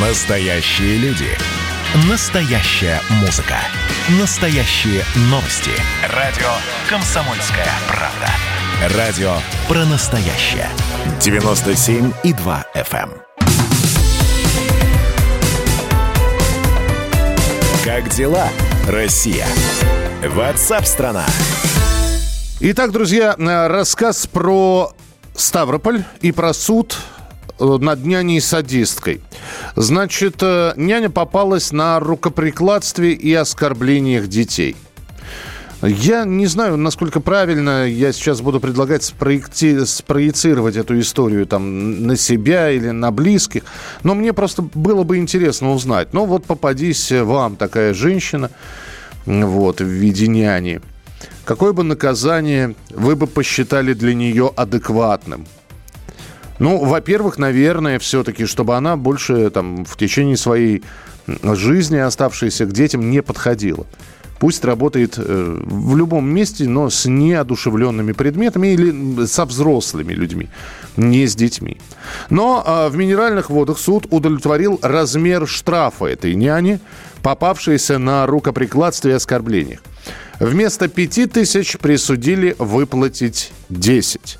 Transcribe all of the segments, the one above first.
Настоящие люди. Настоящая музыка. Настоящие новости. Радио «Комсомольская правда». Радио про настоящее. 97,2 FM. эм. Как дела, Россия? Ватсап-страна! Итак, друзья, э, рассказ про Ставрополь и про суд э, над няней-садисткой. Значит, э, няня попалась на рукоприкладстве и оскорблениях детей. Я не знаю, насколько правильно я сейчас буду предлагать спроекти- спроецировать эту историю там на себя или на близких, но мне просто было бы интересно узнать. Ну вот попадись вам такая женщина, вот, в виде няни. Какое бы наказание вы бы посчитали для нее адекватным? Ну, во-первых, наверное, все-таки, чтобы она больше там в течение своей жизни, оставшейся к детям, не подходила. Пусть работает э, в любом месте, но с неодушевленными предметами или со взрослыми людьми, не с детьми. Но э, в Минеральных водах суд удовлетворил размер штрафа этой няни, попавшейся на рукоприкладстве и оскорблениях. Вместо 5 тысяч присудили выплатить 10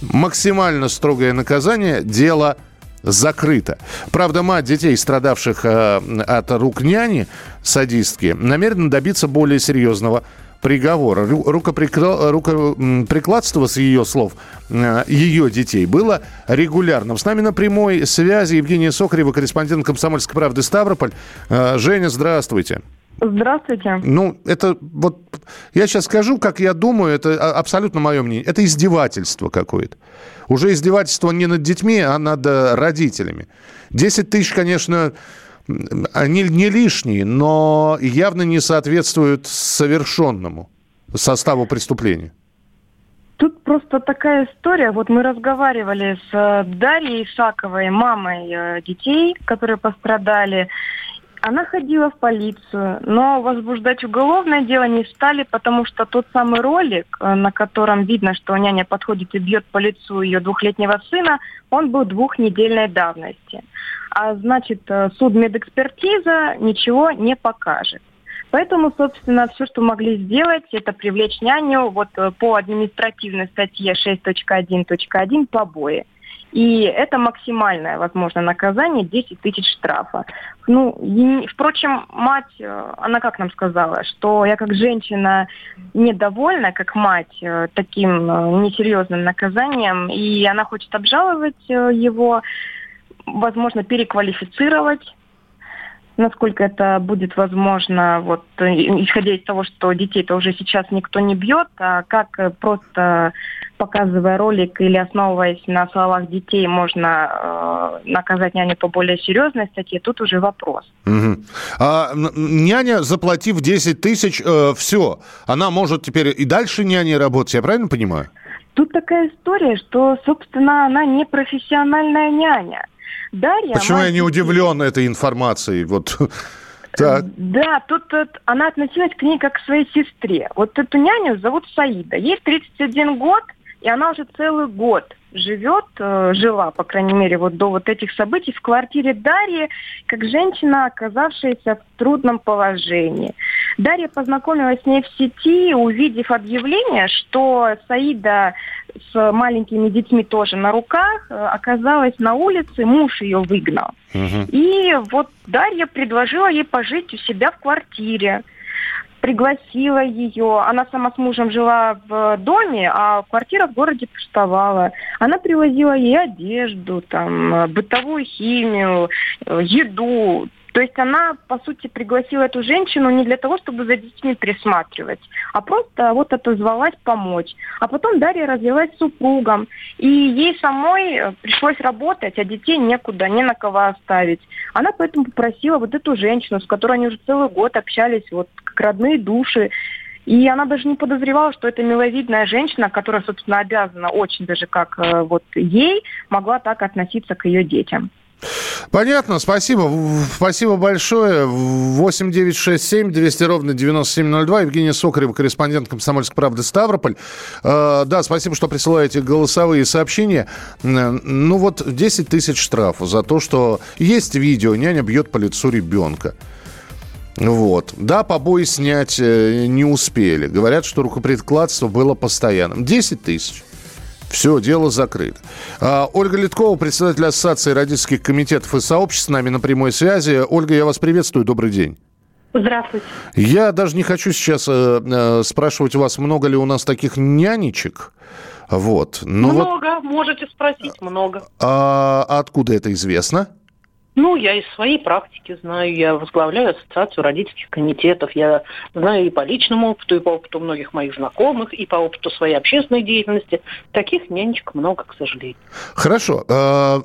максимально строгое наказание, дело закрыто. Правда, мать детей, страдавших э, от рук няни, садистки, намерена добиться более серьезного приговора. Ру- Рукоприкла- рукоприкладство, с ее слов, э, ее детей было регулярным. С нами на прямой связи Евгения Сокарева, корреспондент «Комсомольской правды» Ставрополь. Э, Женя, здравствуйте. Здравствуйте. Ну, это вот... Я сейчас скажу, как я думаю, это а- абсолютно мое мнение. Это издевательство какое-то. Уже издевательство не над детьми, а над э, родителями. 10 тысяч, конечно, они не лишние, но явно не соответствуют совершенному составу преступления. Тут просто такая история. Вот мы разговаривали с э, Дарьей Исаковой, мамой э, детей, которые пострадали. Она ходила в полицию, но возбуждать уголовное дело не стали, потому что тот самый ролик, э, на котором видно, что няня подходит и бьет по лицу ее двухлетнего сына, он был двухнедельной давности. А значит, э, судмедэкспертиза ничего не покажет. Поэтому, собственно, все, что могли сделать, это привлечь няню вот э, по административной статье 6.1.1 побои. И это максимальное возможное наказание 10 тысяч штрафа. Ну, и, впрочем, мать, э, она как нам сказала, что я как женщина недовольна, как мать, э, таким э, несерьезным наказанием, и она хочет обжаловать его, возможно, переквалифицировать насколько это будет возможно, вот э, исходя из того, что детей-то уже сейчас никто не бьет, а как э, просто показывая ролик или основываясь на словах детей, можно э, наказать няню по более серьезной статье, тут уже вопрос. Мгм. А няня, заплатив 10 тысяч, все, она может теперь и дальше няней работать, я правильно понимаю? Тут такая история, что, собственно, она не профессиональная няня. Дарья, Почему мать я не удивлен этой информацией? Вот так. Да, тут, э, она относилась к ней как к своей сестре. Вот эту няню зовут Саида. Ей 31 год, и она уже целый год живет, э, жила, по крайней мере, вот до вот этих событий в квартире Дарьи, как женщина, оказавшаяся в трудном положении. Дарья познакомилась с ней в сети, увидев объявление, что Саида с маленькими детьми тоже на руках э, оказалась на улице, муж ее выгнал. Мгм. И вот Дарья предложила ей пожить у себя в квартире. Пригласила ее. Она сама с мужем жила в доме, а квартира в городе пустовала. Она привозила ей одежду, там, э, бытовую химию, э, еду. То есть она, по сути, пригласила эту женщину не для того, чтобы за детьми присматривать, а просто вот отозвалась помочь. А потом Дарья развелась с супругом, и ей самой э, пришлось работать, а детей некуда, не на кого оставить. Она поэтому попросила вот эту женщину, с которой они уже целый год общались, вот как родные души, и она даже не подозревала, что эта миловидная женщина, которая, собственно, обязана очень даже как э, вот ей, могла так относиться к ее детям. Понятно, спасибо. Спасибо большое. 8 9 6 7 200 ровно 9702. Евгения Сокарева, корреспондент «Комсомольской правды» Ставрополь. Э, да, спасибо, что присылаете голосовые сообщения. Ну вот 10 тысяч штрафов за то, что есть видео, няня бьет по лицу ребенка. Вот. Да, побои снять э, не успели. Говорят, что рукоприкладство было постоянным. 10 тысяч. Все, дело закрыто. А, Ольга Литкова, председатель Ассоциации родительских комитетов и сообществ, с нами на прямой связи. Ольга, я вас приветствую. Добрый день. Здравствуйте. Я даже не хочу сейчас э, э, спрашивать у вас, много ли у нас таких нянечек. Вот. Но много, вот... можете спросить, много. А откуда это известно? Ну, я из своей практики знаю, я возглавляю ассоциацию родительских комитетов, я знаю и по личному опыту, и по опыту многих моих знакомых, и по опыту своей общественной деятельности. Таких нянечек много, к сожалению. Хорошо. А,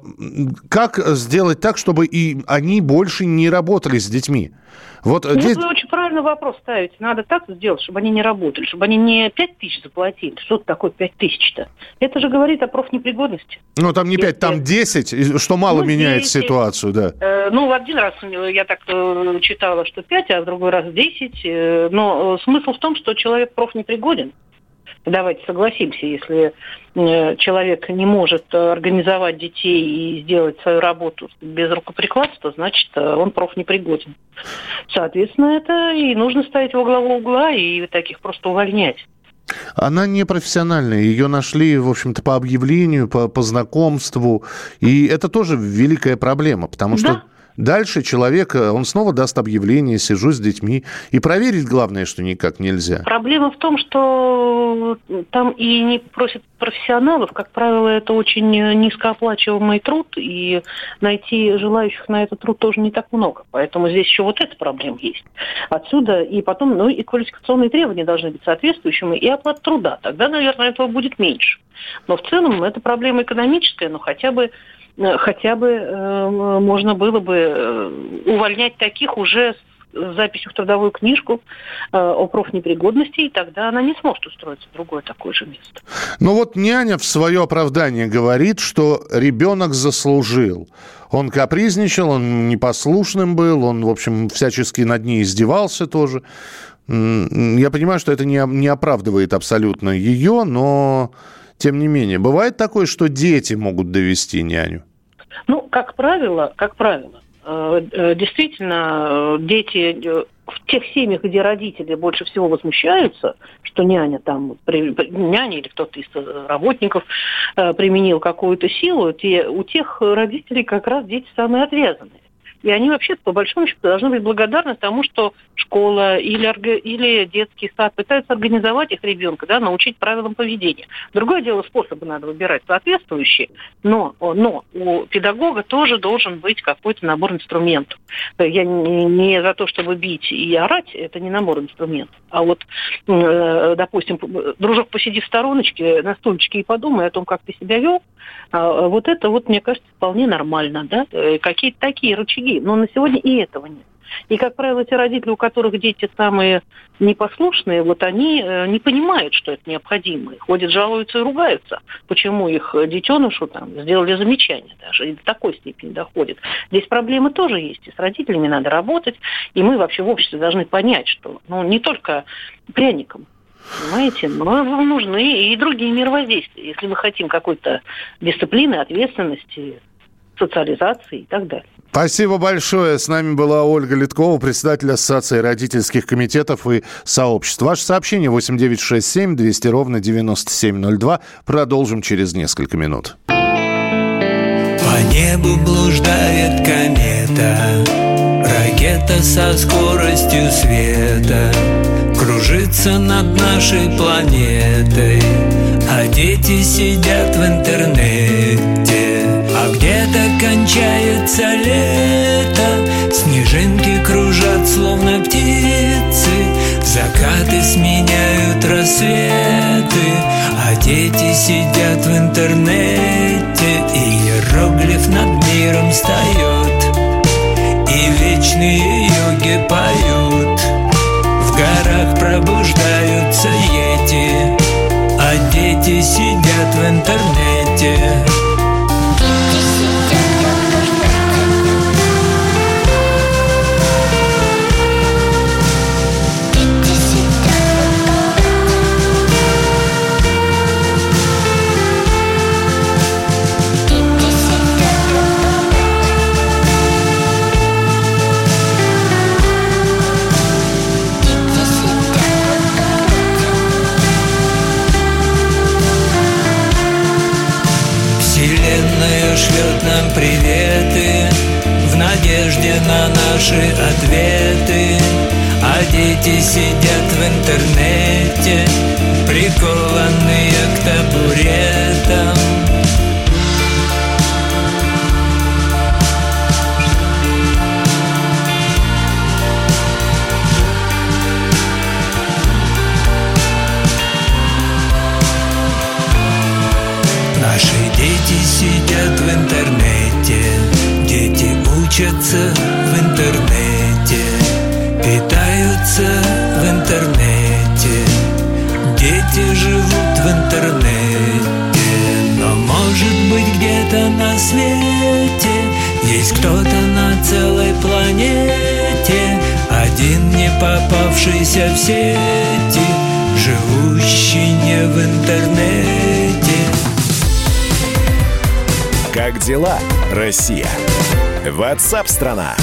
как сделать так, чтобы и они больше не работали с детьми? Вот ну, здесь... вы очень правильный вопрос ставите. Надо так сделать, чтобы они не работали, чтобы они не 5 тысяч заплатили. Что такое 5 тысяч-то? Это же говорит о профнепригодности. Ну, там не 5, Если... там 10, что мало ну, меняет 10. ситуацию, да. Э, ну, в один раз я так э, читала, что 5, а в другой раз 10. Э, но э, смысл в том, что человек профнепригоден. Давайте согласимся, если э, человек не может э, организовать детей и сделать свою работу без рукоприкладства, значит, э, он профнепригоден. Соответственно, это и нужно ставить во главу угла и таких просто увольнять. Она не профессиональная. Ее нашли, в общем-то, по объявлению, по, по знакомству. И это тоже великая проблема, потому что да. Дальше человек, э, он снова даст объявление, сижу с детьми. И проверить, главное, что никак нельзя. Проблема в том, что там и не просят профессионалов. Как правило, это очень низкооплачиваемый труд, и найти желающих на этот труд тоже не так много. Поэтому здесь еще вот эта проблема есть. Отсюда и потом, ну и квалификационные требования должны быть соответствующими, и оплата труда. Тогда, наверное, этого будет меньше. Но в целом это проблема экономическая, но хотя бы Э, хотя бы э, можно было бы э, увольнять таких уже с записью в трудовую книжку э, о профнепригодности, и тогда она не сможет устроиться в другое такое же место. Ну вот няня в свое оправдание говорит, что ребенок заслужил. Он капризничал, он непослушным был, он, в общем, всячески над ней издевался тоже. Я понимаю, что это не, не оправдывает абсолютно ее, но тем не менее, бывает такое, что дети могут довести няню? Ну, как правило, как правило, э, э, действительно, э, дети в тех семьях, где родители больше всего возмущаются, что няня там, няня или кто-то из работников применил какую-то силу, те, у тех родителей как раз дети самые отвязанные. И они вообще, по большому счету, должны быть благодарны тому, что школа или, или детский сад пытаются организовать их ребенка, да, научить правилам поведения. Другое дело, способы надо выбирать соответствующие, но, но у педагога тоже должен быть какой-то набор инструментов. Я не, не за то, чтобы бить и орать, это не набор инструментов. А вот, э, допустим, дружок, посиди в стороночке на стульчике и подумай о том, как ты себя вел, а, вот это вот, мне кажется, вполне нормально, да, э, какие-то такие рычаги. Но на сегодня и этого нет. И, как правило, те родители, у которых дети самые непослушные, вот они э, не понимают, что это необходимо. Ходят, жалуются и ругаются, почему их детенышу там сделали замечание даже, и до такой степени доходит. Здесь проблемы тоже есть, и с родителями надо работать, и мы вообще в обществе должны понять, что ну, не только пряником Понимаете? Но нужны и другие мировоздействия, если мы хотим какой-то дисциплины, ответственности, социализации и так далее. Спасибо большое. С нами была Ольга Литкова, председатель Ассоциации родительских комитетов и сообществ. Ваше сообщение 8967 200 ровно 9702. Продолжим через несколько минут. По небу блуждает комета, ракета со скоростью света кружится над нашей планетой, а дети сидят в интернете. Кончается лето, снежинки кружат словно птицы, закаты сменяют рассветы, а дети сидят в интернете, и иероглиф над миром встает, и вечные йоги поют. Горах пробуждаются ети. А дети сидят в интернете надежде на наши ответы. А дети сидят в интернете Прикованные к табуретам учатся в интернете Питаются в интернете Дети живут в интернете Но может быть где-то на свете Есть кто-то на целой планете Один не попавшийся в сети Живущий не в интернете Как дела, Россия? WhatsApp страна.